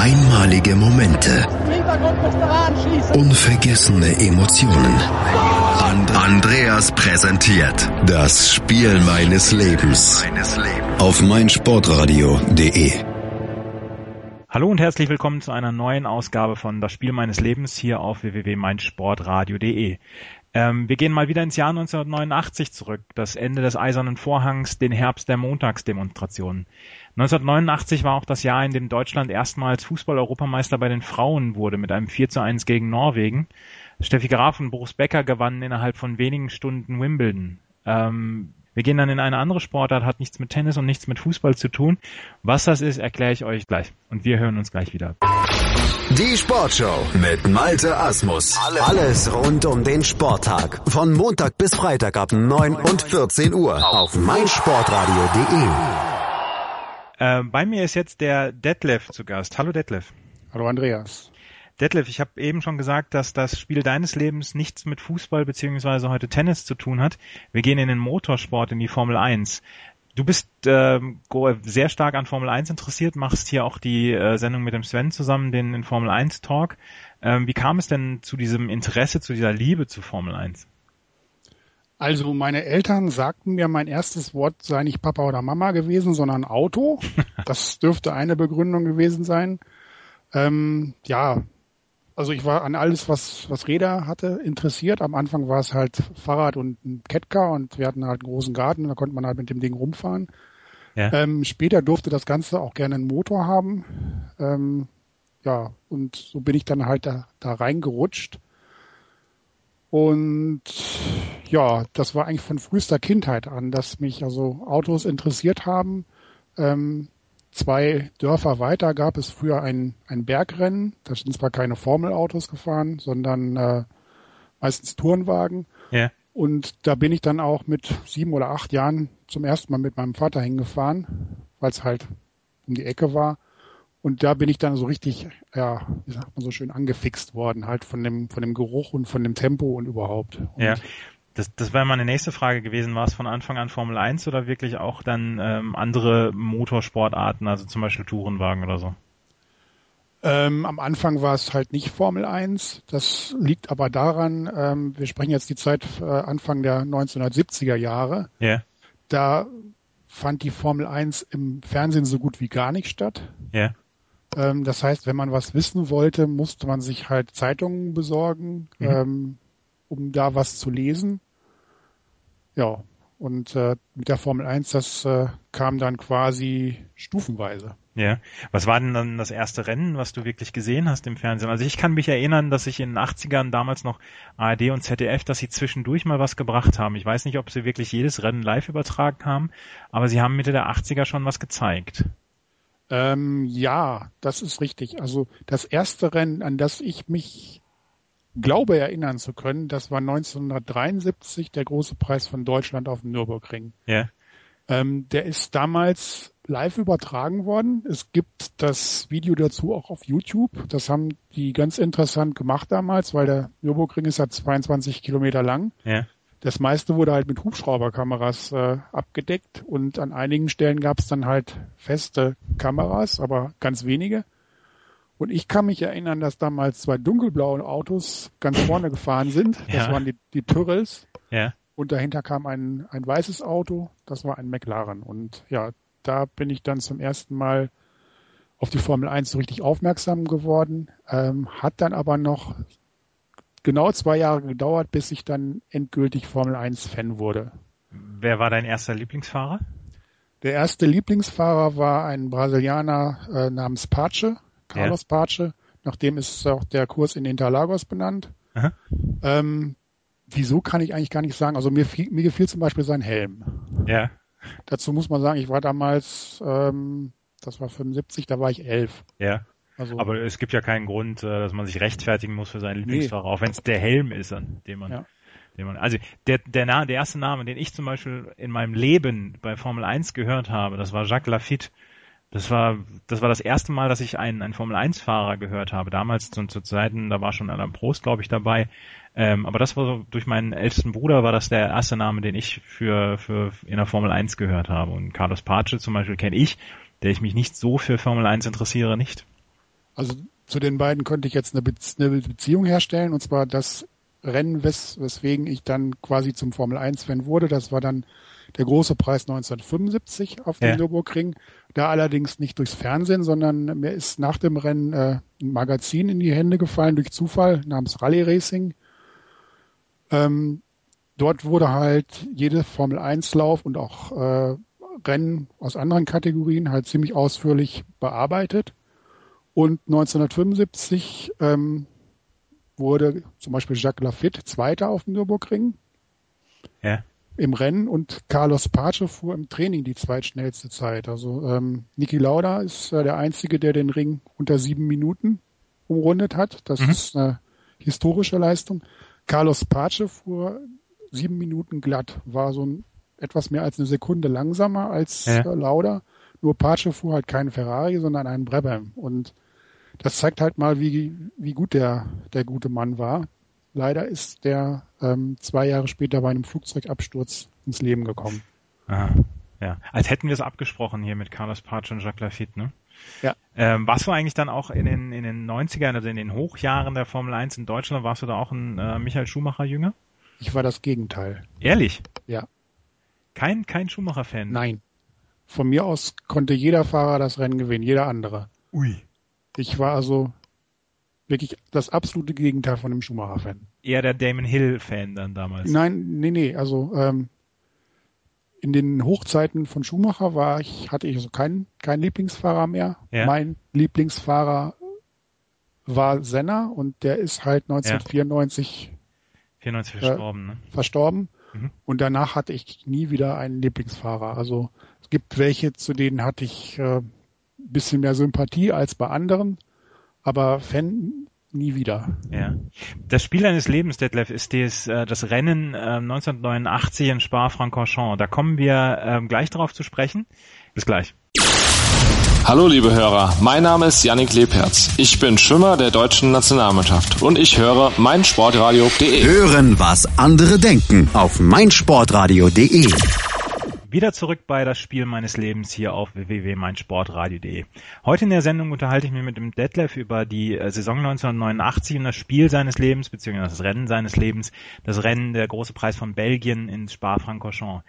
Einmalige Momente. Unvergessene Emotionen. And Andreas präsentiert das Spiel meines Lebens auf meinsportradio.de. Hallo und herzlich willkommen zu einer neuen Ausgabe von Das Spiel meines Lebens hier auf www.meinsportradio.de. Ähm, wir gehen mal wieder ins Jahr 1989 zurück, das Ende des Eisernen Vorhangs, den Herbst der Montagsdemonstrationen. 1989 war auch das Jahr, in dem Deutschland erstmals Fußball-Europameister bei den Frauen wurde mit einem 4 zu 1 gegen Norwegen. Steffi Graf und Boris Becker gewannen innerhalb von wenigen Stunden Wimbledon. Ähm, wir gehen dann in eine andere Sportart, hat nichts mit Tennis und nichts mit Fußball zu tun. Was das ist, erkläre ich euch gleich. Und wir hören uns gleich wieder. Die Sportshow mit Malte Asmus. Alles rund um den Sporttag. Von Montag bis Freitag ab 9 und 14 Uhr auf meinsportradio.de. Äh, bei mir ist jetzt der Detlef zu Gast. Hallo Detlef. Hallo Andreas. Detlef, ich habe eben schon gesagt, dass das Spiel deines Lebens nichts mit Fußball beziehungsweise heute Tennis zu tun hat. Wir gehen in den Motorsport, in die Formel 1. Du bist äh, sehr stark an Formel 1 interessiert, machst hier auch die äh, Sendung mit dem Sven zusammen, den, den Formel 1 Talk. Ähm, wie kam es denn zu diesem Interesse, zu dieser Liebe zu Formel 1? Also meine Eltern sagten mir, mein erstes Wort sei nicht Papa oder Mama gewesen, sondern Auto. Das dürfte eine Begründung gewesen sein. Ähm, ja, also ich war an alles, was, was Räder hatte, interessiert. Am Anfang war es halt Fahrrad und ein Catcar und wir hatten halt einen großen Garten, da konnte man halt mit dem Ding rumfahren. Ja. Ähm, später durfte das Ganze auch gerne einen Motor haben. Ähm, ja, und so bin ich dann halt da, da reingerutscht. Und ja, das war eigentlich von frühester Kindheit an, dass mich also Autos interessiert haben. Ähm, Zwei Dörfer weiter gab es früher ein, ein Bergrennen. Da sind zwar keine Formelautos gefahren, sondern äh, meistens Tourenwagen. Ja. Und da bin ich dann auch mit sieben oder acht Jahren zum ersten Mal mit meinem Vater hingefahren, weil es halt um die Ecke war. Und da bin ich dann so richtig, ja, wie sagt man so schön, angefixt worden, halt von dem, von dem Geruch und von dem Tempo und überhaupt. Und ja. Das, das wäre meine nächste Frage gewesen. War es von Anfang an Formel 1 oder wirklich auch dann ähm, andere Motorsportarten, also zum Beispiel Tourenwagen oder so? Ähm, am Anfang war es halt nicht Formel 1. Das liegt aber daran, ähm, wir sprechen jetzt die Zeit äh, Anfang der 1970er Jahre. Ja. Yeah. Da fand die Formel 1 im Fernsehen so gut wie gar nicht statt. Ja. Yeah. Ähm, das heißt, wenn man was wissen wollte, musste man sich halt Zeitungen besorgen, mhm. ähm, um da was zu lesen. Ja, und äh, mit der Formel 1, das äh, kam dann quasi stufenweise. Ja. Was war denn dann das erste Rennen, was du wirklich gesehen hast im Fernsehen? Also ich kann mich erinnern, dass ich in den 80ern damals noch ARD und ZDF, dass sie zwischendurch mal was gebracht haben. Ich weiß nicht, ob sie wirklich jedes Rennen live übertragen haben, aber sie haben Mitte der 80er schon was gezeigt. Ähm, ja, das ist richtig. Also das erste Rennen, an das ich mich glaube erinnern zu können, das war 1973 der große Preis von Deutschland auf dem Nürburgring. Ja. Ähm, der ist damals live übertragen worden. Es gibt das Video dazu auch auf YouTube. Das haben die ganz interessant gemacht damals, weil der Nürburgring ist ja 22 Kilometer lang. Ja. Das meiste wurde halt mit Hubschrauberkameras äh, abgedeckt und an einigen Stellen gab es dann halt feste Kameras, aber ganz wenige. Und ich kann mich erinnern, dass damals zwei dunkelblaue Autos ganz vorne gefahren sind. Das ja. waren die, die Tyrrells. Ja. Und dahinter kam ein, ein weißes Auto. Das war ein McLaren. Und ja, da bin ich dann zum ersten Mal auf die Formel 1 so richtig aufmerksam geworden. Ähm, hat dann aber noch genau zwei Jahre gedauert, bis ich dann endgültig Formel 1 Fan wurde. Wer war dein erster Lieblingsfahrer? Der erste Lieblingsfahrer war ein Brasilianer äh, namens Pace. Carlos ja. Pace. Nachdem ist auch der Kurs in Interlagos benannt. Ähm, wieso kann ich eigentlich gar nicht sagen. Also mir, mir gefiel zum Beispiel sein Helm. Ja. Dazu muss man sagen, ich war damals, ähm, das war 75, da war ich elf. Ja. Also, Aber es gibt ja keinen Grund, äh, dass man sich rechtfertigen muss für seinen Lieblingsfahrer, nee. auch wenn es der Helm ist, an dem man. Ja. Also der, der, der erste Name, den ich zum Beispiel in meinem Leben bei Formel 1 gehört habe, das war Jacques Lafitte. Das war, das war das erste Mal, dass ich einen, einen Formel-1-Fahrer gehört habe. Damals zu, zu Zeiten, da war schon Alain Prost, glaube ich, dabei. Ähm, aber das war so, durch meinen ältesten Bruder war das der erste Name, den ich für, für in der Formel 1 gehört habe. Und Carlos Pace zum Beispiel kenne ich, der ich mich nicht so für Formel 1 interessiere, nicht. Also zu den beiden könnte ich jetzt eine, Be eine Beziehung herstellen, und zwar das Rennen, wes weswegen ich dann quasi zum Formel 1-Fan wurde. Das war dann der große Preis 1975 auf dem ja. Nürburgring. Da allerdings nicht durchs Fernsehen, sondern mir ist nach dem Rennen äh, ein Magazin in die Hände gefallen durch Zufall namens Rally Racing. Ähm, dort wurde halt jede Formel 1 Lauf und auch äh, Rennen aus anderen Kategorien halt ziemlich ausführlich bearbeitet. Und 1975 ähm, wurde zum Beispiel Jacques Lafitte Zweiter auf dem Nürburgring. Ja im Rennen und Carlos Pace fuhr im Training die zweitschnellste Zeit. Also ähm, Niki Lauda ist äh, der Einzige, der den Ring unter sieben Minuten umrundet hat. Das mhm. ist eine historische Leistung. Carlos Pace fuhr sieben Minuten glatt, war so ein, etwas mehr als eine Sekunde langsamer als ja. äh, Lauda. Nur Pace fuhr halt keinen Ferrari, sondern einen Brabham. Und das zeigt halt mal, wie, wie gut der, der gute Mann war. Leider ist der ähm, zwei Jahre später bei einem Flugzeugabsturz ins Leben gekommen. Aha, ja. Als hätten wir es abgesprochen hier mit Carlos Pace und Jacques Lafitte, ne? Ja. Ähm, warst du eigentlich dann auch in den, in den 90ern, also in den Hochjahren der Formel 1 in Deutschland, warst du da auch ein äh, Michael Schumacher-Jünger? Ich war das Gegenteil. Ehrlich? Ja. Kein, kein Schumacher-Fan? Nein. Von mir aus konnte jeder Fahrer das Rennen gewinnen, jeder andere. Ui. Ich war also wirklich das absolute Gegenteil von einem Schumacher-Fan. Eher der Damon Hill-Fan dann damals. Nein, nee, nee. Also ähm, in den Hochzeiten von Schumacher war ich, hatte ich also keinen keinen Lieblingsfahrer mehr. Ja. Mein Lieblingsfahrer war Senna und der ist halt 1994 ja. 94 verstorben, äh, ne? verstorben. Mhm. Und danach hatte ich nie wieder einen Lieblingsfahrer. Also es gibt welche, zu denen hatte ich äh, bisschen mehr Sympathie als bei anderen aber Fan nie wieder. Ja. Das Spiel eines Lebens, Detlef, ist das, äh, das Rennen äh, 1989 in Spa-Francorchamps. Da kommen wir äh, gleich darauf zu sprechen. Bis gleich. Hallo liebe Hörer, mein Name ist Yannick Lebherz. Ich bin Schwimmer der deutschen Nationalmannschaft und ich höre meinsportradio.de. Hören, was andere denken auf meinsportradio.de. Wieder zurück bei das Spiel meines Lebens hier auf www.meinsportradio.de. Heute in der Sendung unterhalte ich mich mit dem Detlef über die äh, Saison 1989 und das Spiel seines Lebens, beziehungsweise das Rennen seines Lebens, das Rennen der große Preis von Belgien in Spa-Francorchamps.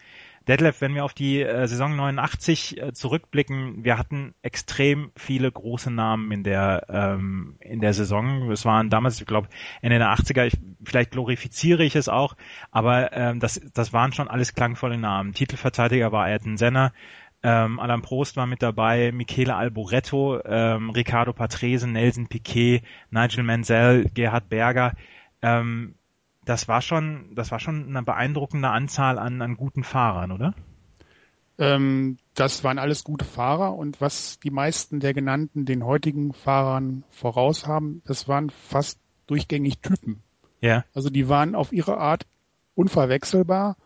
Detlef, wenn wir auf die äh, Saison 89 äh, zurückblicken, wir hatten extrem viele große Namen in der ähm, in der Saison. Es waren damals, ich glaube, Ende der 80er, ich, vielleicht glorifiziere ich es auch, aber ähm, das, das waren schon alles klangvolle Namen. Titelverteidiger war Ayrton Senna, ähm, Alain Prost war mit dabei, Michele Alboretto, ähm, Ricardo Patrese, Nelson Piquet, Nigel Mansell, Gerhard Berger. Ähm, das war schon, das war schon eine beeindruckende Anzahl an, an guten Fahrern, oder? Ähm, das waren alles gute Fahrer und was die meisten der genannten den heutigen Fahrern voraus haben, das waren fast durchgängig Typen. Ja. Also die waren auf ihre Art unverwechselbar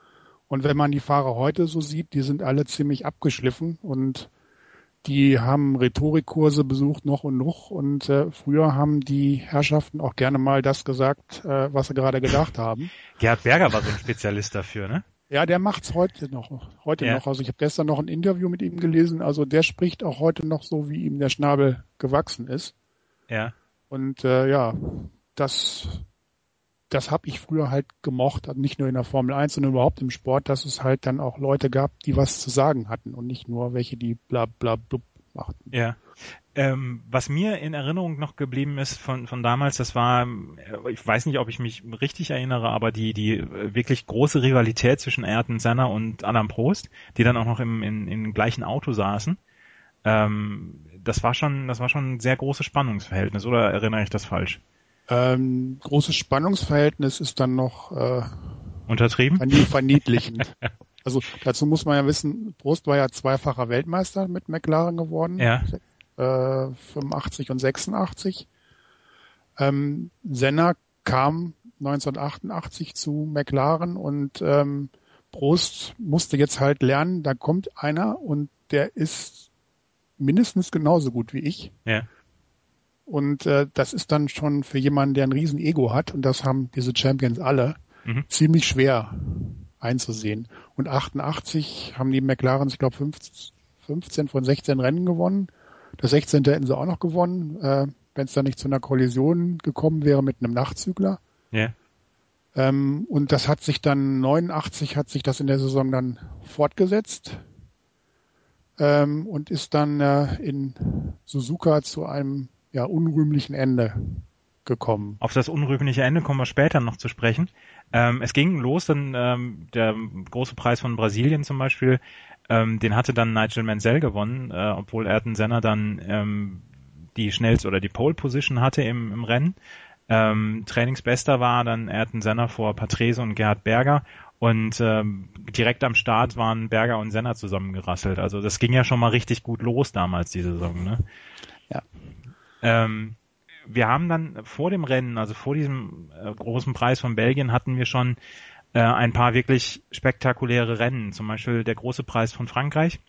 und wenn man die Fahrer heute so sieht, die sind alle ziemlich abgeschliffen und die haben Rhetorikkurse besucht noch und noch und äh, früher haben die Herrschaften auch gerne mal das gesagt, äh, was sie gerade gedacht haben. Gerhard Berger war so ein Spezialist dafür, ne? Ja, der macht's heute noch. Heute ja. noch. Also ich habe gestern noch ein Interview mit ihm gelesen. Also der spricht auch heute noch so, wie ihm der Schnabel gewachsen ist. Ja. Und äh, ja, das das habe ich früher halt gemocht, nicht nur in der Formel 1, sondern überhaupt im Sport, dass es halt dann auch Leute gab, die was zu sagen hatten und nicht nur welche, die bla bla blub machten. Ja. Ähm, was mir in Erinnerung noch geblieben ist von, von damals, das war, äh, ich weiß nicht, ob ich mich richtig erinnere, aber die, die äh, wirklich große Rivalität zwischen Ayrton Senna und Adam Prost, die dann auch noch im, in, im gleichen Auto saßen. Ähm, das war schon, das war schon ein sehr großes Spannungsverhältnis, oder erinnere ich das falsch? Ähm, großes Spannungsverhältnis ist dann noch äh, untertrieben, verniedlichend. also dazu muss man ja wissen, Prost war ja zweifacher Weltmeister mit McLaren geworden, ja. äh, 85 und 86. Ähm, Senna kam 1988 zu McLaren und ähm, Prost musste jetzt halt lernen, da kommt einer und der ist mindestens genauso gut wie ich. Ja. Und äh, das ist dann schon für jemanden, der ein riesen Ego hat, und das haben diese Champions alle, mhm. ziemlich schwer einzusehen. Und 88 haben die McLaren, ich glaube, 15 von 16 Rennen gewonnen. Das 16. hätten sie auch noch gewonnen, äh, wenn es da nicht zu einer Kollision gekommen wäre mit einem Nachzügler. Ja. Ähm, und das hat sich dann 89 hat sich das in der Saison dann fortgesetzt ähm, und ist dann äh, in Suzuka zu einem ja, unrühmlichen Ende gekommen. Auf das unrühmliche Ende kommen wir später noch zu sprechen. Ähm, es ging los, dann ähm, der große Preis von Brasilien zum Beispiel, ähm, den hatte dann Nigel Mansell gewonnen, äh, obwohl Ayrton Senna dann ähm, die schnellste oder die Pole Position hatte im, im Rennen. Ähm, Trainingsbester war dann Ayrton Senna vor Patrese und Gerhard Berger und ähm, direkt am Start waren Berger und Senna zusammengerasselt. Also das ging ja schon mal richtig gut los damals, die Saison. Ne? Ähm, wir haben dann vor dem Rennen, also vor diesem äh, großen Preis von Belgien, hatten wir schon äh, ein paar wirklich spektakuläre Rennen. Zum Beispiel der große Preis von Frankreich,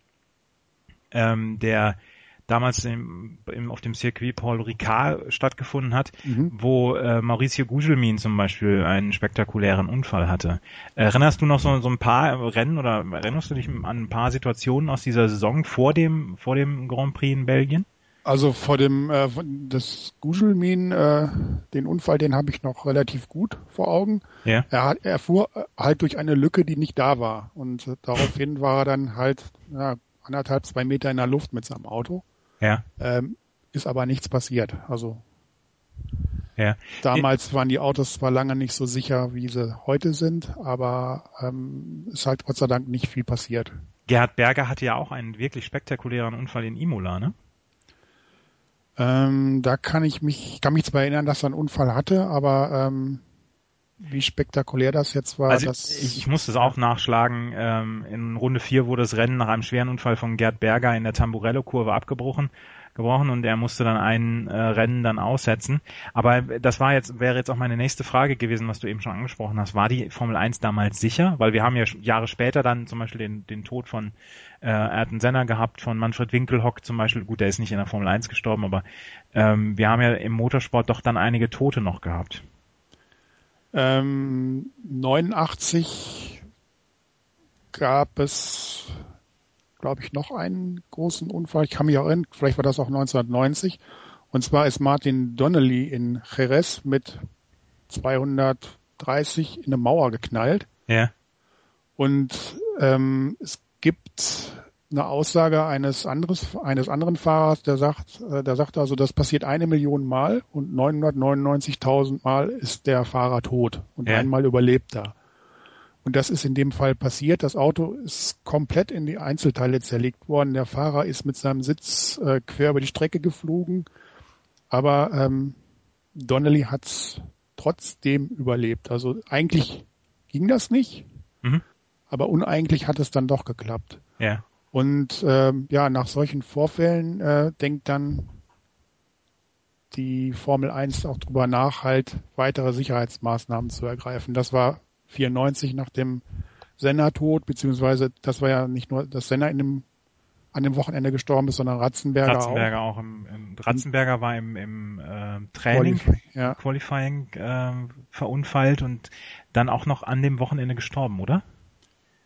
ähm, der damals im, im, auf dem Circuit Paul Ricard stattgefunden hat, mhm. wo äh, Mauricio Gugelmin zum Beispiel einen spektakulären Unfall hatte. Erinnerst du noch so, so ein paar Rennen oder erinnerst du dich an ein paar Situationen aus dieser Saison vor dem, vor dem Grand Prix in Belgien? Also vor dem äh, das Gugelmin, äh, den Unfall, den habe ich noch relativ gut vor Augen. Ja. Er, hat, er fuhr halt durch eine Lücke, die nicht da war. Und daraufhin war er dann halt ja, anderthalb, zwei Meter in der Luft mit seinem Auto. Ja. Ähm, ist aber nichts passiert. Also ja. damals waren die Autos zwar lange nicht so sicher, wie sie heute sind, aber ähm, ist halt Gott sei Dank nicht viel passiert. Gerhard Berger hatte ja auch einen wirklich spektakulären Unfall in Imola, ne? Ähm, da kann ich mich, kann mich zwar erinnern, dass er einen Unfall hatte, aber ähm, wie spektakulär das jetzt war. Also ich, ich musste es auch nachschlagen. Ähm, in Runde 4 wurde das Rennen nach einem schweren Unfall von Gerd Berger in der Tamburello-Kurve abgebrochen gebrochen und er musste dann ein äh, Rennen dann aussetzen. Aber das war jetzt, wäre jetzt auch meine nächste Frage gewesen, was du eben schon angesprochen hast. War die Formel 1 damals sicher? Weil wir haben ja Jahre später dann zum Beispiel den, den Tod von äh, Ayrton Senna gehabt, von Manfred Winkelhock zum Beispiel. Gut, der ist nicht in der Formel 1 gestorben, aber ähm, wir haben ja im Motorsport doch dann einige Tote noch gehabt. Ähm, 89 gab es glaube ich, noch einen großen Unfall. Ich kann mich auch erinnern, vielleicht war das auch 1990. Und zwar ist Martin Donnelly in Jerez mit 230 in eine Mauer geknallt. Ja. Und ähm, es gibt eine Aussage eines anderes, eines anderen Fahrers, der sagt, äh, der sagt also, das passiert eine Million Mal und 999.000 Mal ist der Fahrer tot und ja. einmal überlebt er. Und das ist in dem Fall passiert. Das Auto ist komplett in die Einzelteile zerlegt worden. Der Fahrer ist mit seinem Sitz äh, quer über die Strecke geflogen. Aber ähm, Donnelly hat es trotzdem überlebt. Also eigentlich ging das nicht, mhm. aber uneigentlich hat es dann doch geklappt. Ja. Und ähm, ja, nach solchen Vorfällen äh, denkt dann die Formel 1 auch drüber nach, halt weitere Sicherheitsmaßnahmen zu ergreifen. Das war 94 nach dem Senna-Tod, beziehungsweise das war ja nicht nur, dass Senna in dem, an dem Wochenende gestorben ist, sondern Ratzenberger, Ratzenberger auch. auch im, im, Ratzenberger war im, im äh, Training, Qualifying, ja. Qualifying äh, verunfallt und dann auch noch an dem Wochenende gestorben, oder?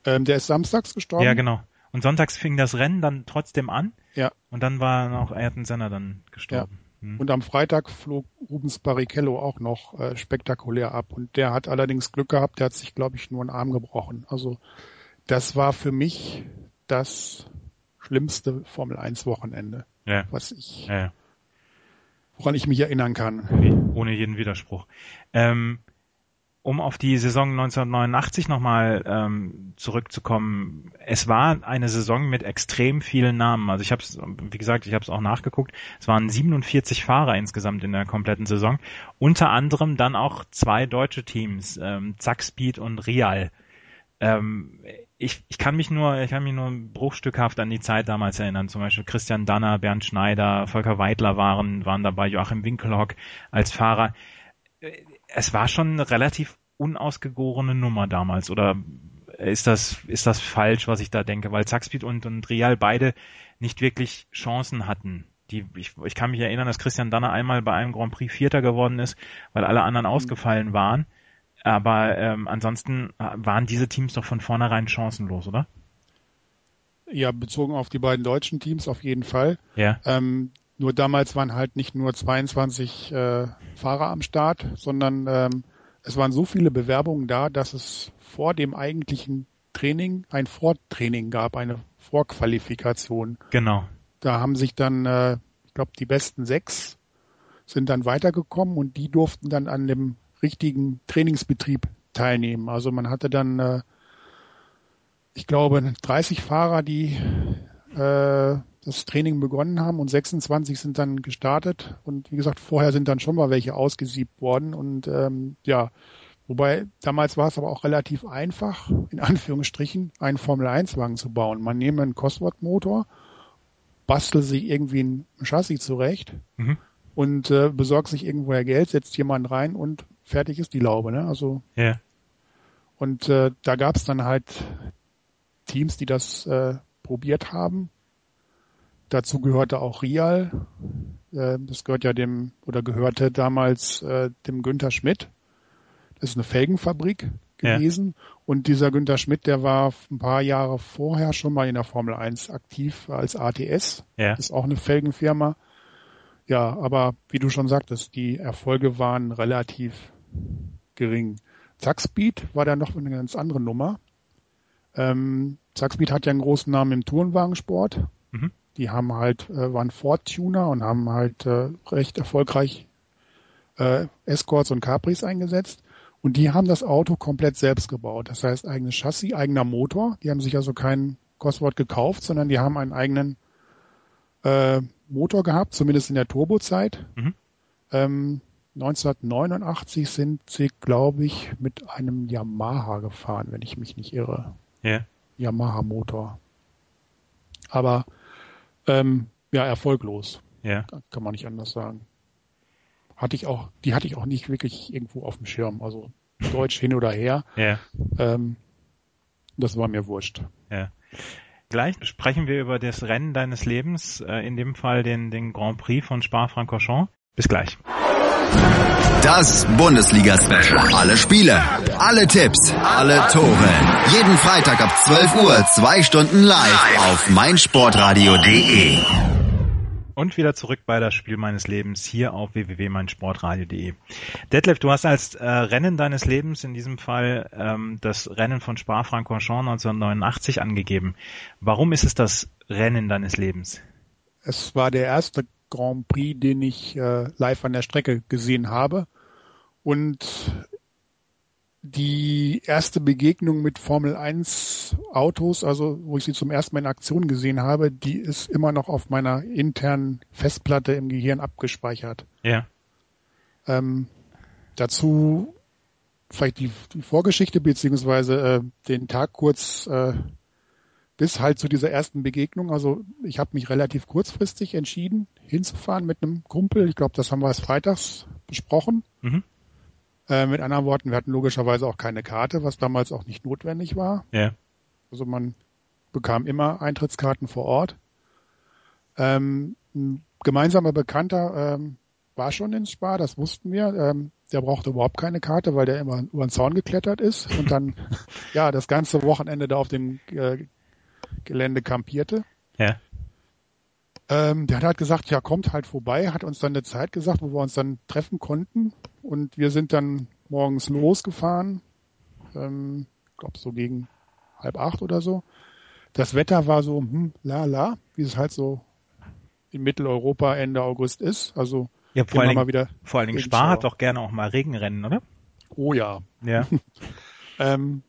Ähm, der ist samstags gestorben. Ja, genau. Und sonntags fing das Rennen dann trotzdem an. Ja. Und dann war auch Ayrton Senna dann gestorben. Ja. Mhm. Und am Freitag flog Rubens Barrichello auch noch äh, spektakulär ab. Und der hat allerdings Glück gehabt, der hat sich, glaube ich, nur einen Arm gebrochen. Also das war für mich das schlimmste Formel 1 Wochenende, ja. was ich, ja. woran ich mich erinnern kann. Ohne jeden Widerspruch. Ähm, um auf die Saison 1989 nochmal ähm, zurückzukommen, es war eine Saison mit extrem vielen Namen. Also ich habe es, wie gesagt, ich habe es auch nachgeguckt. Es waren 47 Fahrer insgesamt in der kompletten Saison. Unter anderem dann auch zwei deutsche Teams, ähm, Zack Speed und Real. Ähm, ich, ich kann mich nur, ich kann mich nur bruchstückhaft an die Zeit damals erinnern. Zum Beispiel Christian Danner, Bernd Schneider, Volker Weidler waren, waren dabei, Joachim Winkelhock als Fahrer es war schon eine relativ unausgegorene Nummer damals, oder ist das, ist das falsch, was ich da denke? Weil Zackspeed und, und Real beide nicht wirklich Chancen hatten. Die, ich, ich kann mich erinnern, dass Christian Danner einmal bei einem Grand Prix Vierter geworden ist, weil alle anderen mhm. ausgefallen waren. Aber ähm, ansonsten waren diese Teams doch von vornherein chancenlos, oder? Ja, bezogen auf die beiden deutschen Teams auf jeden Fall. Ja. Ähm, nur damals waren halt nicht nur 22 äh, Fahrer am Start, sondern ähm, es waren so viele Bewerbungen da, dass es vor dem eigentlichen Training ein Vortraining gab, eine Vorqualifikation. Genau. Da haben sich dann, äh, ich glaube, die besten sechs sind dann weitergekommen und die durften dann an dem richtigen Trainingsbetrieb teilnehmen. Also man hatte dann, äh, ich glaube, 30 Fahrer, die äh, das Training begonnen haben und 26 sind dann gestartet. Und wie gesagt, vorher sind dann schon mal welche ausgesiebt worden. Und ähm, ja, wobei damals war es aber auch relativ einfach, in Anführungsstrichen, einen Formel-1-Wagen zu bauen. Man nehme einen Cosworth-Motor, bastelt sich irgendwie ein Chassis zurecht mhm. und äh, besorgt sich irgendwoher Geld, setzt jemanden rein und fertig ist die Laube. Ne? Also ja. Und äh, da gab es dann halt Teams, die das äh, probiert haben Dazu gehörte auch Rial. Äh, das gehört ja dem, oder gehörte damals äh, dem Günther Schmidt. Das ist eine Felgenfabrik gewesen. Ja. Und dieser Günther Schmidt, der war ein paar Jahre vorher schon mal in der Formel 1 aktiv als ATS. Ja. Das ist auch eine Felgenfirma. Ja, aber wie du schon sagtest, die Erfolge waren relativ gering. Zackspeed war da noch eine ganz andere Nummer. Ähm, Zackspeed hat ja einen großen Namen im Tourenwagensport. Mhm. Die haben halt, äh, waren Ford-Tuner und haben halt äh, recht erfolgreich äh, Escorts und Capris eingesetzt. Und die haben das Auto komplett selbst gebaut. Das heißt, eigenes Chassis, eigener Motor. Die haben sich also keinen Cosworth gekauft, sondern die haben einen eigenen äh, Motor gehabt, zumindest in der Turbozeit. Mhm. Ähm, 1989 sind sie, glaube ich, mit einem Yamaha gefahren, wenn ich mich nicht irre. Ja. Yamaha-Motor. Aber ähm, ja, erfolglos. Ja. Kann man nicht anders sagen. Hatte ich auch, die hatte ich auch nicht wirklich irgendwo auf dem Schirm. Also Deutsch hin oder her. Ja. Ähm, das war mir wurscht. Ja. Gleich sprechen wir über das Rennen deines Lebens, äh, in dem Fall den, den Grand Prix von Spa-Francorchamps. Bis gleich. Das Bundesliga-Special. Alle Spiele, alle Tipps, alle Tore. Jeden Freitag ab 12 Uhr, zwei Stunden live auf meinsportradio.de. Und wieder zurück bei das Spiel meines Lebens hier auf www.meinsportradio.de. Detlef, du hast als äh, Rennen deines Lebens in diesem Fall ähm, das Rennen von Spa-Francorchamps 1989 angegeben. Warum ist es das Rennen deines Lebens? Es war der erste Grand Prix, den ich äh, live an der Strecke gesehen habe. Und die erste Begegnung mit Formel 1 Autos, also wo ich sie zum ersten Mal in Aktion gesehen habe, die ist immer noch auf meiner internen Festplatte im Gehirn abgespeichert. Ja. Ähm, dazu vielleicht die, die Vorgeschichte beziehungsweise äh, den Tag kurz äh, bis halt zu dieser ersten Begegnung. Also ich habe mich relativ kurzfristig entschieden, hinzufahren mit einem Kumpel. Ich glaube, das haben wir als freitags besprochen. Mhm. Äh, mit anderen Worten, wir hatten logischerweise auch keine Karte, was damals auch nicht notwendig war. Ja. Also man bekam immer Eintrittskarten vor Ort. Ähm, ein gemeinsamer Bekannter ähm, war schon in Spa, das wussten wir. Ähm, der brauchte überhaupt keine Karte, weil der immer über den Zaun geklettert ist und dann ja das ganze Wochenende da auf dem äh, Gelände kampierte. Ja. Ähm, der hat halt gesagt, ja, kommt halt vorbei, hat uns dann eine Zeit gesagt, wo wir uns dann treffen konnten. Und wir sind dann morgens losgefahren. Ähm, glaube so gegen halb acht oder so. Das Wetter war so, hm, la la, wie es halt so in Mitteleuropa Ende August ist. Also ja, vor allen, Dingen, vor allen Dingen Spa hat doch gerne auch mal Regenrennen, oder? Oh ja. Ja. ähm,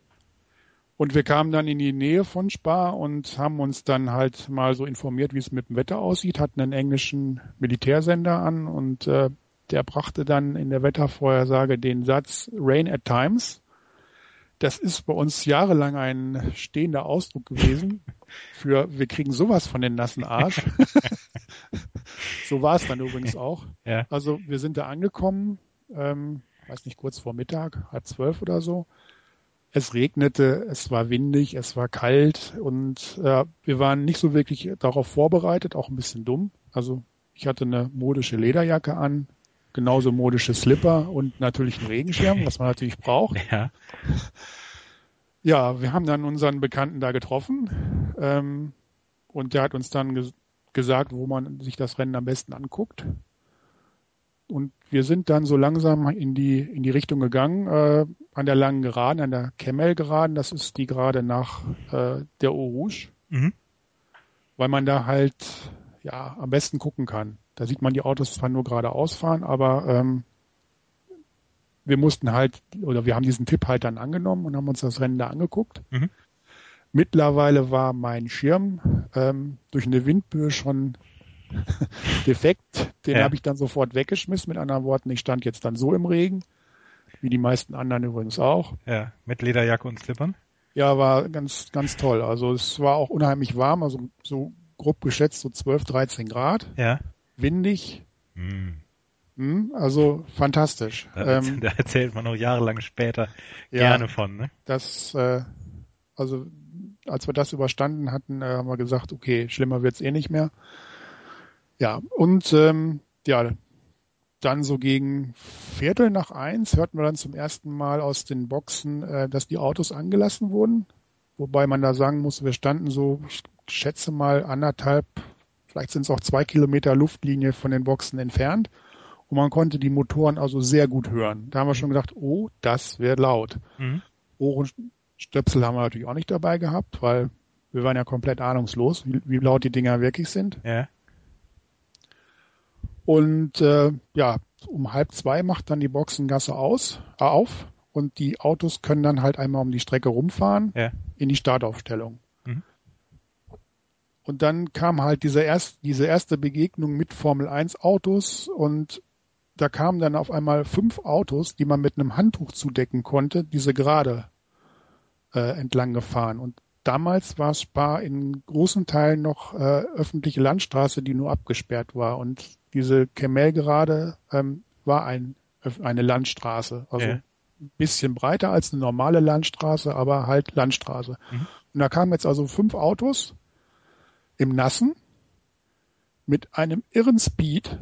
und wir kamen dann in die Nähe von Spa und haben uns dann halt mal so informiert, wie es mit dem Wetter aussieht, hatten einen englischen Militärsender an und äh, der brachte dann in der Wettervorhersage den Satz Rain at Times. Das ist bei uns jahrelang ein stehender Ausdruck gewesen für wir kriegen sowas von den nassen Arsch. so war es dann übrigens auch. Ja. Also wir sind da angekommen. Ähm, weiß nicht, kurz vor Mittag, halb zwölf oder so. Es regnete, es war windig, es war kalt und äh, wir waren nicht so wirklich darauf vorbereitet, auch ein bisschen dumm. Also ich hatte eine modische Lederjacke an, genauso modische Slipper und natürlich einen Regenschirm, was man natürlich braucht. Ja. Ja, wir haben dann unseren Bekannten da getroffen ähm, und der hat uns dann ges gesagt, wo man sich das Rennen am besten anguckt. Und wir sind dann so langsam in die, in die Richtung gegangen, äh, an der langen Geraden, an der Kemmel-Geraden, das ist die Gerade nach äh, der Eau Rouge, Mhm. weil man da halt ja am besten gucken kann. Da sieht man die Autos zwar nur geradeaus fahren, aber ähm, wir mussten halt, oder wir haben diesen Tipp halt dann angenommen und haben uns das Rennen da angeguckt. Mhm. Mittlerweile war mein Schirm ähm, durch eine Windböe schon defekt. Den Ja. habe ich dann sofort weggeschmissen. Mit anderen Worten, ich stand jetzt dann so im Regen, wie die meisten anderen übrigens auch. Ja, mit Lederjacke und Slippern. Ja, war ganz, ganz toll. Also es war auch unheimlich warm, also so grob geschätzt so 12, 13 Grad, Ja. windig. Hm, also fantastisch. Da, Ähm, da erzählt man noch jahrelang später ja, gerne von, ne? das, äh, also als wir das überstanden hatten, äh, haben wir gesagt, okay, schlimmer wird's eh nicht mehr. Ja, und ähm, ja, dann so gegen Viertel nach eins hörten wir dann zum ersten Mal aus den Boxen, äh, dass die Autos angelassen wurden. Wobei man da sagen muss, wir standen so, ich schätze mal anderthalb, vielleicht sind es auch zwei Kilometer Luftlinie von den Boxen entfernt. Und man konnte die Motoren also sehr gut hören. Da haben wir schon gedacht, oh, das wird laut. Mhm. Ohrenstöpsel haben wir natürlich auch nicht dabei gehabt, weil wir waren ja komplett ahnungslos, wie, wie laut die Dinger wirklich sind. Ja. Und äh, ja, um halb zwei macht dann die Boxengasse aus, äh, auf und die Autos können dann halt einmal um die Strecke rumfahren Ja. in die Startaufstellung. Mhm. Und dann kam halt diese, erst, diese erste Begegnung mit Formel 1 Autos und da kamen dann auf einmal fünf Autos, die man mit einem Handtuch zudecken konnte, diese gerade äh, entlang gefahren. Und damals war Spa in großen Teilen noch äh, öffentliche Landstraße, die nur abgesperrt war. Und diese Kemelgerade ähm, war ein, eine Landstraße. Also Ja. ein bisschen breiter als eine normale Landstraße, aber halt Landstraße. Mhm. Und da kamen jetzt also fünf Autos im Nassen mit einem irren Speed,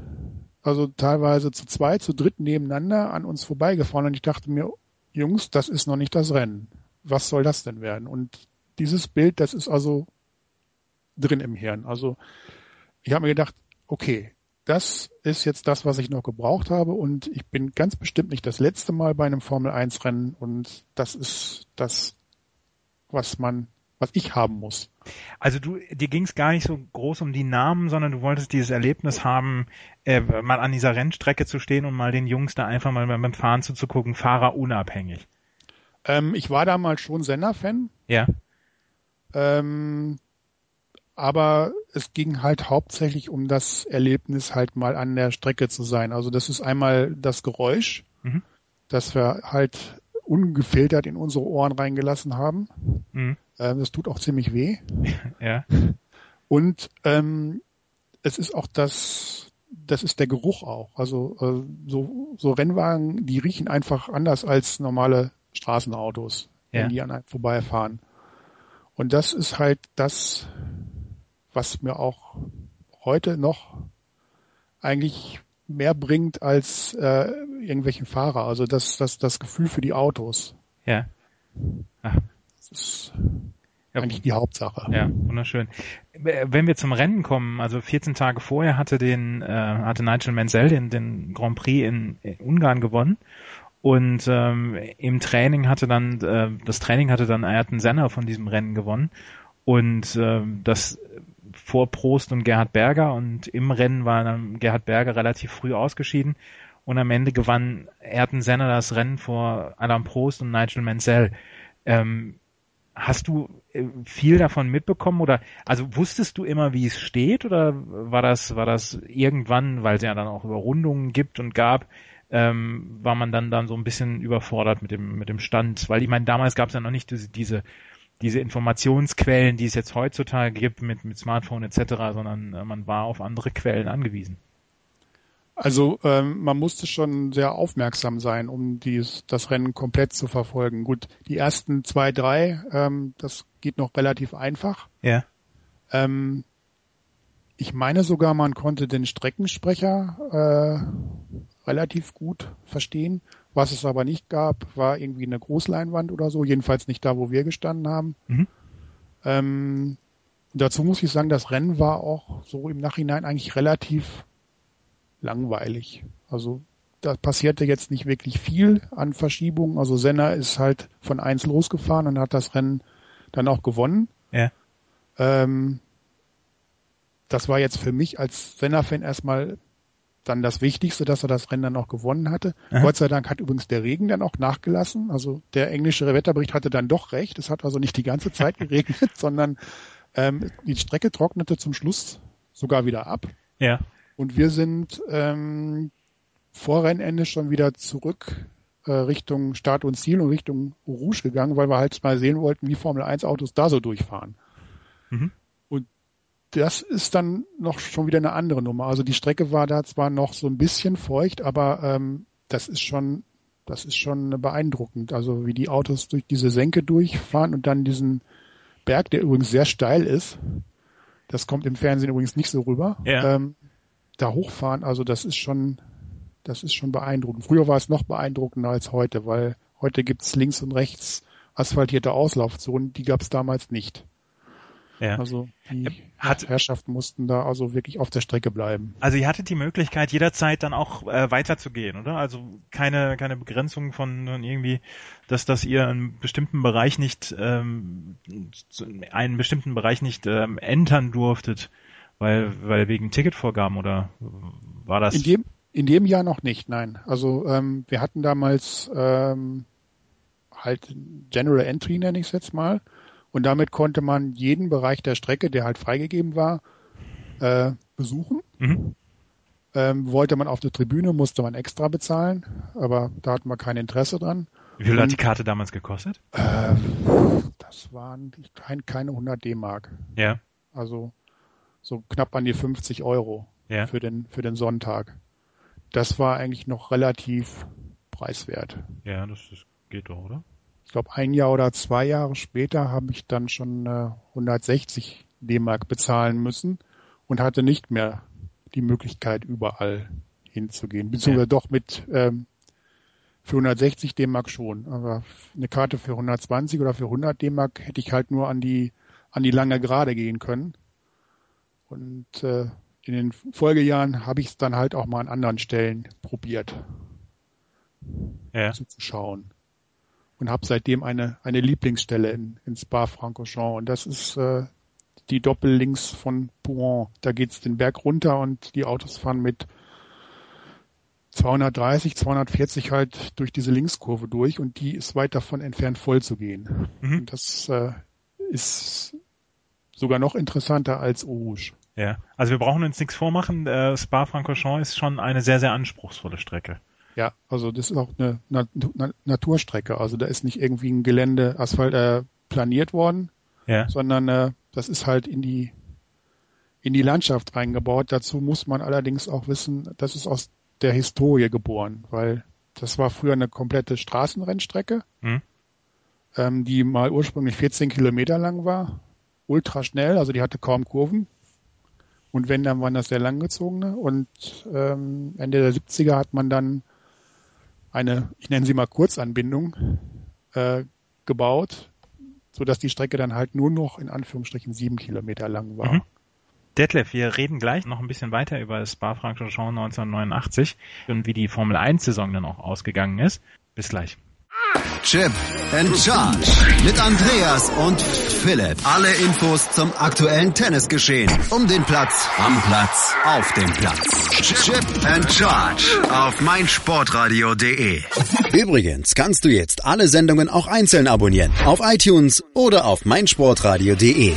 also teilweise zu zwei, zu dritt nebeneinander an uns vorbeigefahren. Und ich dachte mir, Jungs, das ist noch nicht das Rennen. Was soll das denn werden? Und dieses Bild, das ist also drin im Hirn. Also ich habe mir gedacht, okay, das ist jetzt das, was ich noch gebraucht habe und ich bin ganz bestimmt nicht das letzte Mal bei einem Formel 1 Rennen und das ist das, was man, was ich haben muss. Also du, dir ging es gar nicht so groß um die Namen, sondern du wolltest dieses Erlebnis haben, äh, mal an dieser Rennstrecke zu stehen und mal den Jungs da einfach mal beim Fahren zuzugucken, Fahrer unabhängig. Ähm, ich war damals schon Senna-Fan, Ja. Ähm, aber es ging halt hauptsächlich um das Erlebnis, halt mal an der Strecke zu sein. Also das ist einmal das Geräusch, Mhm. das wir halt ungefiltert in unsere Ohren reingelassen haben. Mhm. Ähm, das tut auch ziemlich weh. Ja. Und ähm, es ist auch das, das ist der Geruch auch. Also äh, so, so Rennwagen, die riechen einfach anders als normale Straßenautos, Ja. wenn die an einem vorbeifahren. Und das ist halt das, was mir auch heute noch eigentlich mehr bringt als äh, irgendwelchen Fahrer. Also das, das, das Gefühl für die Autos. Ja. Ach, Das ist ja, eigentlich die Hauptsache. Ja, wunderschön. Wenn wir zum Rennen kommen, also 14 Tage vorher hatte den äh, hatte Nigel Mansell den, den Grand Prix in, in Ungarn gewonnen und ähm, im Training hatte dann äh, das Training hatte dann Ayrton Senna von diesem Rennen gewonnen. Und ähm, das vor Prost und Gerhard Berger. Und im Rennen war dann Gerhard Berger relativ früh ausgeschieden. Und am Ende gewann Ayrton Senna das Rennen vor Alain Prost und Nigel Mansell. Ähm, Hast du äh, viel davon mitbekommen? Oder also wusstest du immer, wie es steht? Oder war das war das irgendwann, weil es ja dann auch Überrundungen gibt und gab, ähm, war man dann dann so ein bisschen überfordert mit dem mit dem Stand, weil ich meine damals gab es ja noch nicht diese diese diese Informationsquellen, die es jetzt heutzutage gibt mit mit Smartphone etc., sondern äh, man war auf andere Quellen angewiesen. Also ähm, man musste schon sehr aufmerksam sein, um dies, das Rennen komplett zu verfolgen. Gut, die ersten zwei, drei, ähm, das geht noch relativ einfach. Ja. Ähm, ich meine sogar, man konnte den Streckensprecher äh, relativ gut verstehen. Was es aber nicht gab, war irgendwie eine Großleinwand oder so, jedenfalls nicht da, wo wir gestanden haben. Mhm. Ähm, dazu muss ich sagen, das Rennen war auch so im Nachhinein eigentlich relativ langweilig. Also da passierte jetzt nicht wirklich viel an Verschiebungen. Also Senna ist halt von eins losgefahren und hat das Rennen dann auch gewonnen. Ja. Ähm, das war jetzt für mich als Senna-Fan erstmal dann das Wichtigste, dass er das Rennen dann auch gewonnen hatte. Aha. Gott sei Dank hat übrigens der Regen dann auch nachgelassen. Also der englische Wetterbericht hatte dann doch recht. Es hat also nicht die ganze Zeit geregnet, sondern ähm, die Strecke trocknete zum Schluss sogar wieder ab. Ja. Und wir sind ähm, vor Rennende schon wieder zurück äh, Richtung Start und Ziel und Richtung Rouge gegangen, weil wir halt mal sehen wollten, wie Formel 1 Autos da so durchfahren. Mhm. Das ist dann noch schon wieder eine andere Nummer. Also die Strecke war da zwar noch so ein bisschen feucht, aber ähm, das ist schon, das ist schon beeindruckend. Also wie die Autos durch diese Senke durchfahren und dann diesen Berg, der übrigens sehr steil ist. Das kommt im Fernsehen übrigens nicht so rüber. Ja. Ähm, da hochfahren, also das ist schon, das ist schon beeindruckend. Früher war es noch beeindruckender als heute, weil heute gibt's links und rechts asphaltierte Auslaufzonen, die gab's damals nicht. Ja. Also die Hat- Herrschaften mussten da also wirklich auf der Strecke bleiben. Also ihr hattet die Möglichkeit, jederzeit dann auch äh, weiterzugehen, oder? Also keine, keine Begrenzung von irgendwie, dass, dass ihr einen bestimmten Bereich nicht, ähm, einen bestimmten Bereich nicht ähm, entern durftet, weil, weil wegen Ticketvorgaben oder war das? In dem, in dem Jahr noch nicht, nein. Also ähm, wir hatten damals ähm, halt General Entry, nenne ich es jetzt mal. Und damit konnte man jeden Bereich der Strecke, der halt freigegeben war, äh, besuchen. Mhm. Ähm, wollte man auf der Tribüne, musste man extra bezahlen, aber da hatten wir kein Interesse dran. Wie viel hat die Karte damals gekostet? Äh, das waren kein, keine 100 D-Mark. Ja, Also so knapp an die 50 Euro ja. für den, für den Sonntag. Das war eigentlich noch relativ preiswert. Ja, das, das geht doch, oder? Ich glaube, ein Jahr oder zwei Jahre später habe ich dann schon äh, 160 D-Mark bezahlen müssen und hatte nicht mehr die Möglichkeit, überall hinzugehen. Beziehungsweise doch mit ähm, für 160 D-Mark schon. Aber eine Karte für 120 oder für 100 D-Mark hätte ich halt nur an die an die lange Gerade gehen können. Und äh, in den Folgejahren habe ich es dann halt auch mal an anderen Stellen probiert Ja. zuzuschauen. Und habe seitdem eine, eine Lieblingsstelle in, in Spa-Francorchamps. Und das ist äh, die Doppellinks von Pouron. Da geht's den Berg runter und die Autos fahren mit 230, 240 halt durch diese Linkskurve durch und die ist weit davon entfernt voll zu gehen. Mhm. Und das äh, ist sogar noch interessanter als Eau Rouge. Ja. Also wir brauchen uns nichts vormachen. Äh, Spa-Francorchamps ist schon eine sehr, sehr anspruchsvolle Strecke. Ja, also das ist auch eine Na Na Naturstrecke. Also da ist nicht irgendwie ein Gelände, Asphalt äh, planiert worden, Ja. sondern äh, das ist halt in die in die Landschaft reingebaut. Dazu muss man allerdings auch wissen, das ist aus der Historie geboren, weil das war früher eine komplette Straßenrennstrecke, Mhm. ähm, die mal ursprünglich 14 Kilometer lang war, ultra schnell, also die hatte kaum Kurven. Und wenn, dann waren das sehr langgezogene. Und ähm, Ende der 70er hat man dann eine, ich nenne sie mal Kurzanbindung, äh, gebaut, so dass die Strecke dann halt nur noch in Anführungsstrichen sieben Kilometer lang war. Mhm. Detlef, wir reden gleich noch ein bisschen weiter über das Spa-Francorchamps 1989 und wie die Formel 1-Saison dann auch ausgegangen ist. Bis gleich. Chip and Charge mit Andreas und Philipp. Alle Infos zum aktuellen Tennisgeschehen. Um den Platz, am Platz, auf dem Platz. Chip and Charge auf meinsportradio.de. Übrigens kannst du jetzt alle Sendungen auch einzeln abonnieren. Auf iTunes oder auf meinsportradio.de.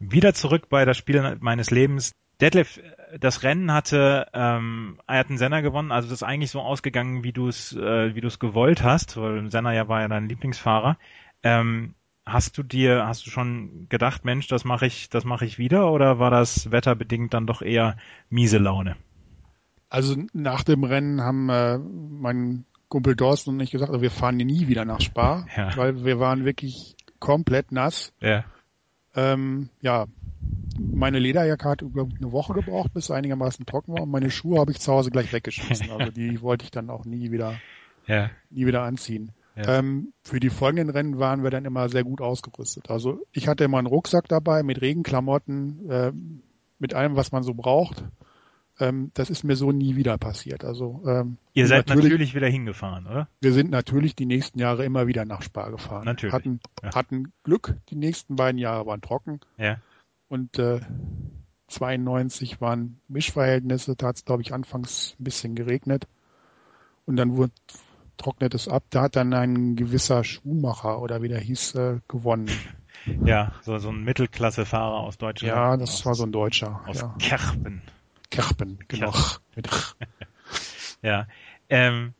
Wieder zurück bei das Spiel meines Lebens. Detlef, das Rennen hatte ähm, Ayrton Senna gewonnen, also das ist eigentlich so ausgegangen, wie du es äh, wie du es gewollt hast, weil Senna ja war ja dein Lieblingsfahrer. Ähm, hast du dir, hast du schon gedacht, Mensch, das mache ich, das mache ich wieder, oder war das wetterbedingt dann doch eher miese Laune? Also nach dem Rennen haben äh, mein Kumpel Dorsten und ich gesagt, also wir fahren nie wieder nach Spa, Ja. weil wir waren wirklich komplett nass. Ja. Ähm, ja, meine Lederjacke hat über eine Woche gebraucht, bis sie einigermaßen trocken war und meine Schuhe habe ich zu Hause gleich weggeschmissen. Also die wollte ich dann auch nie wieder, Ja. nie wieder anziehen. Ja. Ähm, für die folgenden Rennen waren wir dann immer sehr gut ausgerüstet. Also ich hatte immer einen Rucksack dabei mit Regenklamotten, äh, mit allem, was man so braucht. Ähm, das ist mir so nie wieder passiert. Also ähm, Ihr seid natürlich, natürlich, wieder hingefahren, oder? wir sind natürlich die nächsten Jahre immer wieder nach Spa gefahren. Natürlich, Hatten, ja. hatten Glück, die nächsten beiden Jahre waren trocken Ja. Und äh, 92 waren Mischverhältnisse, da hat es glaube ich anfangs ein bisschen geregnet und dann wurde, trocknet es ab. Da hat dann ein gewisser Schuhmacher oder wie der hieß äh, gewonnen. Ja, so, so ein Mittelklassefahrer aus Deutschland. Ja, das aus, war so ein Deutscher. aus ja. Kerpen. Kerpen, genau. Mit Ja. Ähm,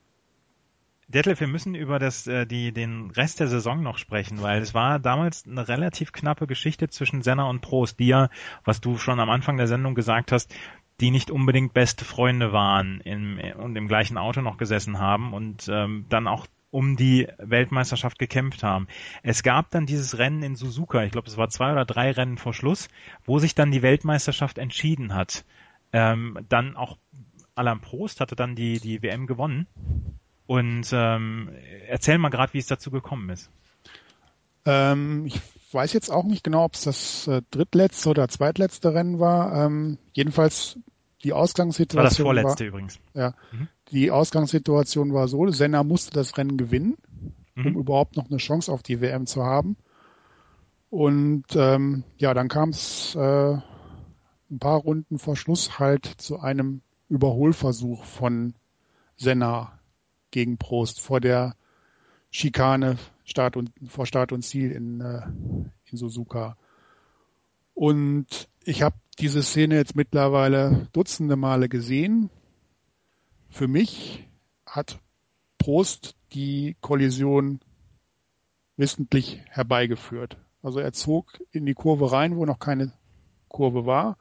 Detlef, wir müssen über das, äh, die, den Rest der Saison noch sprechen, weil es war damals eine relativ knappe Geschichte zwischen Senna und Prost, die ja, was du schon am Anfang der Sendung gesagt hast, die nicht unbedingt beste Freunde waren im, und im gleichen Auto noch gesessen haben und ähm, dann auch um die Weltmeisterschaft gekämpft haben. Es gab dann dieses Rennen in Suzuka, ich glaube es war zwei oder drei Rennen vor Schluss, wo sich dann die Weltmeisterschaft entschieden hat. Ähm, dann auch Alain Prost hatte dann die, die WM gewonnen. Und ähm, erzähl mal gerade, wie es dazu gekommen ist. Ähm, ich weiß jetzt auch nicht genau, ob es das äh, drittletzte oder zweitletzte Rennen war. Ähm, jedenfalls die Das war das Ausgangssituation vorletzte übrigens. ja, Mhm. die Ausgangssituation war so, Senna musste das Rennen gewinnen, um Mhm. überhaupt noch eine Chance auf die WM zu haben. Und ähm, ja, dann kam es äh, ein paar Runden vor Schluss halt zu einem Überholversuch von Senna gegen Prost vor der Schikane Start und, vor Start und Ziel in, äh, in Suzuka. Und ich habe diese Szene jetzt mittlerweile dutzende Male gesehen. Für mich hat Prost die Kollision wissentlich herbeigeführt. Also er zog in die Kurve rein, wo noch keine Kurve war.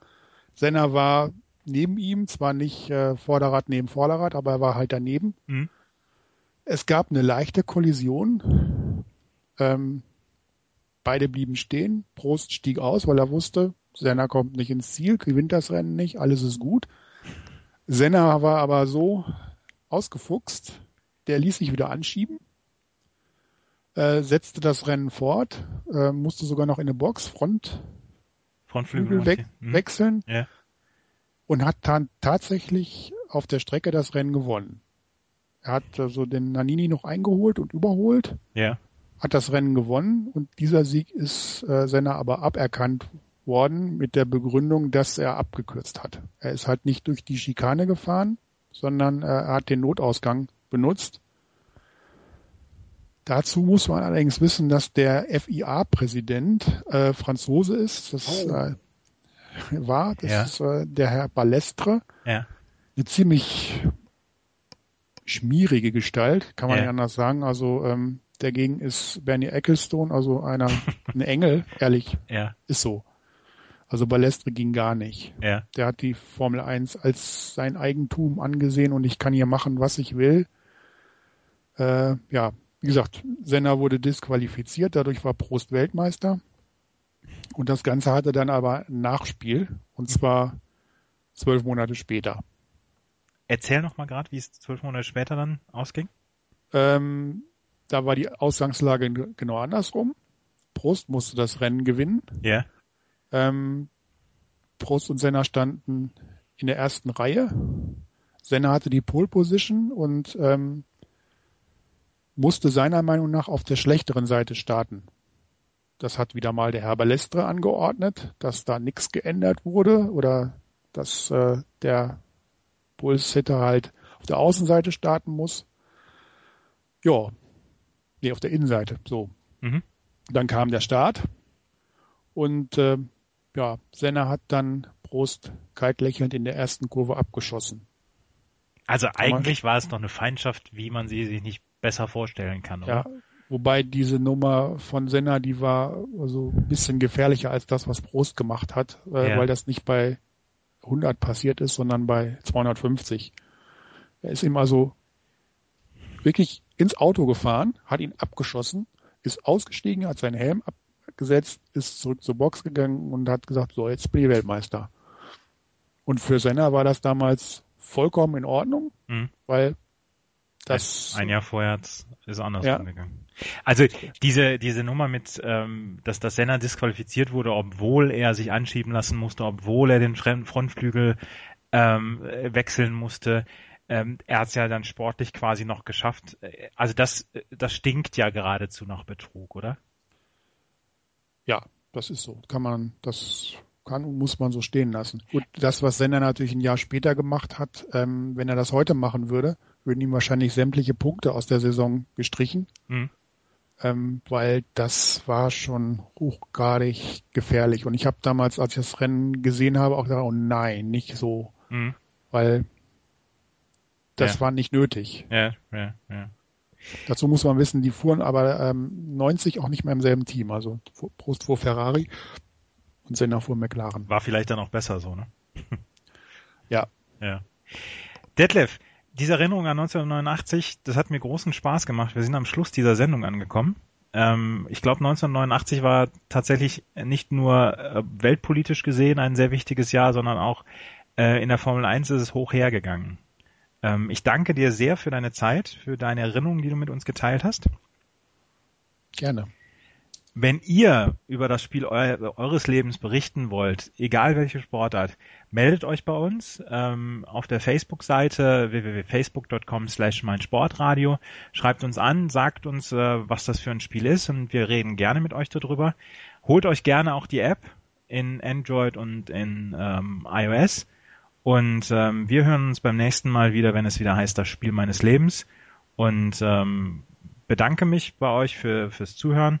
Senna war neben ihm, zwar nicht äh, Vorderrad neben Vorderrad, aber er war halt daneben. Mhm. Es gab eine leichte Kollision. Ähm, beide blieben stehen. Prost stieg aus, weil er wusste, Senna kommt nicht ins Ziel, gewinnt das Rennen nicht, alles ist gut. Senna war aber so ausgefuchst, der ließ sich wieder anschieben, äh, setzte das Rennen fort, äh, musste sogar noch in eine Box, Frontflügel Frontflügel montiert. Mhm. wechseln Ja. und hat dann tatsächlich auf der Strecke das Rennen gewonnen. Er hat also den Nanini noch eingeholt und überholt, Ja. hat das Rennen gewonnen und dieser Sieg ist äh, Senna aber aberkannt worden mit der Begründung, dass er abgekürzt hat. Er ist halt nicht durch die Schikane gefahren, sondern äh, er hat den Notausgang benutzt. Dazu muss man allerdings wissen, dass der FIA-Präsident äh, Franzose ist. Das äh, war, das Ja. ist äh, der Herr Balestre Ja. eine ziemlich schmierige Gestalt, kann man Ja. nicht anders sagen. Also ähm, dagegen ist Bernie Ecclestone, also einer ein Engel, ehrlich, Ja. ist so. Also Balestre ging gar nicht. Ja. Der hat die Formel 1 als sein Eigentum angesehen und ich kann hier machen, was ich will. Äh, ja, wie gesagt, Senna wurde disqualifiziert, dadurch war Prost Weltmeister. Und das Ganze hatte dann aber ein Nachspiel, und zwar zwölf Monate später. Erzähl noch mal gerade, wie es zwölf Monate später dann ausging. Ähm, da war die Ausgangslage genau andersrum. Prost musste das Rennen gewinnen. Ja. Ähm, Prost und Senna standen in der ersten Reihe. Senna hatte die Pole Position und ähm, musste seiner Meinung nach auf der schlechteren Seite starten. Das hat wieder mal der Herr Balestre angeordnet, dass da nichts geändert wurde oder dass äh, der Pulsitter halt auf der Außenseite starten muss. Ja, nee, auf der Innenseite, so. Mhm. Dann kam der Start und äh, ja, Senna hat dann Prost kalt lächelnd in der ersten Kurve abgeschossen. Also eigentlich war es doch eine Feindschaft, wie man sie sich nicht besser vorstellen kann, oder? Ja, wobei diese Nummer von Senna, die war also ein bisschen gefährlicher als das, was Prost gemacht hat, äh, Ja. weil das nicht bei 100 passiert ist, sondern bei 250. Er ist ihm also wirklich ins Auto gefahren, hat ihn abgeschossen, ist ausgestiegen, hat seinen Helm abgesetzt, ist zurück zur Box gegangen und hat gesagt, so, jetzt bin ich Weltmeister. Und für Senna war das damals vollkommen in Ordnung, mhm. weil das ein, Jahr vorher ist anders ja. umgegangen. Also diese diese Nummer mit, ähm, dass das Senna disqualifiziert wurde, obwohl er sich anschieben lassen musste, obwohl er den Frontflügel ähm, wechseln musste. Ähm, er hat es ja dann sportlich quasi noch geschafft. Also das das stinkt ja geradezu nach Betrug, oder? Ja, das ist so. Kann man das kann und muss man so stehen lassen. Und das, was Senna natürlich ein Jahr später gemacht hat, ähm, wenn er das heute machen würde, würden ihm wahrscheinlich sämtliche Punkte aus der Saison gestrichen. Mhm. Ähm, weil das war schon hochgradig gefährlich. Und ich habe damals, als ich das Rennen gesehen habe, auch gesagt, oh nein, nicht so. Mhm. Weil das ja. war nicht nötig. Ja, ja, ja. Dazu muss man wissen, die fuhren aber ähm, 90 auch nicht mehr im selben Team. Also Prost vor Ferrari und Senna vor McLaren. War vielleicht dann auch besser so, ne? ja. Ja. Detlef, diese Erinnerung an 1989, das hat mir großen Spaß gemacht. Wir sind am Schluss dieser Sendung angekommen. Ähm, ich glaube, 1989 war tatsächlich nicht nur äh, weltpolitisch gesehen ein sehr wichtiges Jahr, sondern auch äh, in der Formel 1 ist es hoch hergegangen. Ähm, ich danke dir sehr für deine Zeit, für deine Erinnerungen, die du mit uns geteilt hast. Gerne. Wenn ihr über das Spiel eu eures Lebens berichten wollt, egal welche Sportart, meldet euch bei uns ähm, auf der Facebook-Seite www.facebook.com slash meinsportradio. Schreibt uns an, sagt uns, äh, was das für ein Spiel ist und wir reden gerne mit euch darüber. Holt euch gerne auch die App in Android und in ähm, iOS. Und ähm, wir hören uns beim nächsten Mal wieder, wenn es wieder heißt, das Spiel meines Lebens. Und ähm, bedanke mich bei euch für, fürs Zuhören.